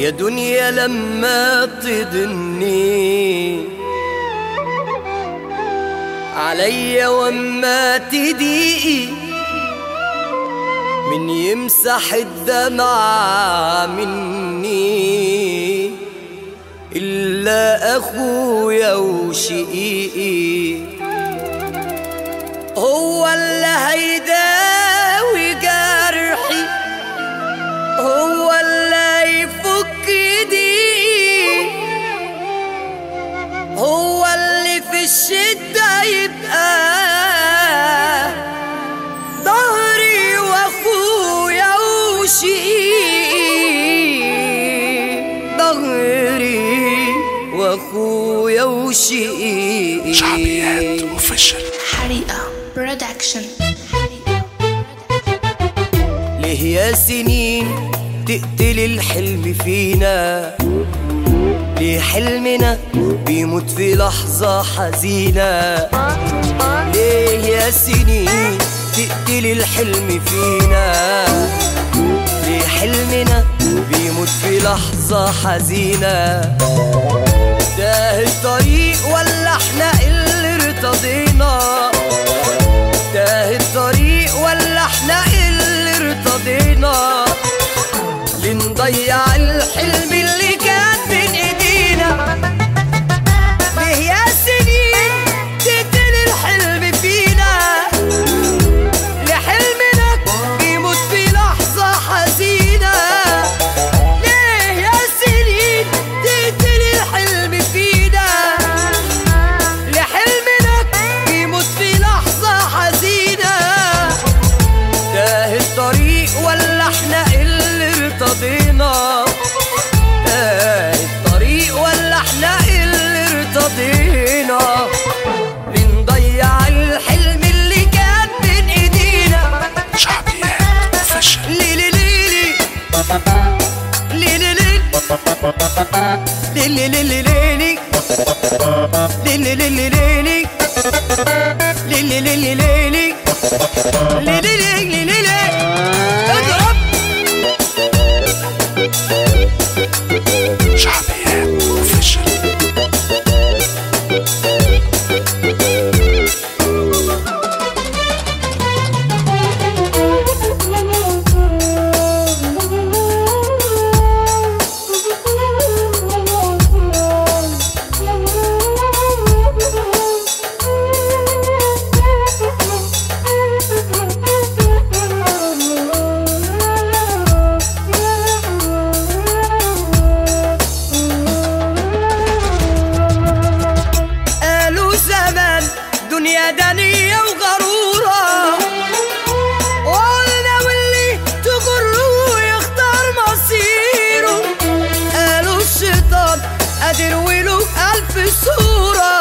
يا دنيا لما تضني عليا وما تضيقي. من يمسح الدمع مني إلا أخويا وشقيقي هو اللي هيداوي وشقيقي ظهري وأخويا وشقيقي شعبيات official حريقة production ليه يا سنين تقتل الحلم فينا؟ ليه حلمنا بيموت في لحظة حزينة؟ ليه يا سنين تقتل الحلم فينا. ليه حلمنا بيموت في لحظة حزينة. ده الطريق ولا إحنا اللي ارتضينا. تاه الطريق ولا إحنا اللي ارتضينا. لنضيع الحلم اللي Lili lili lili قادر ولو ألف صورة.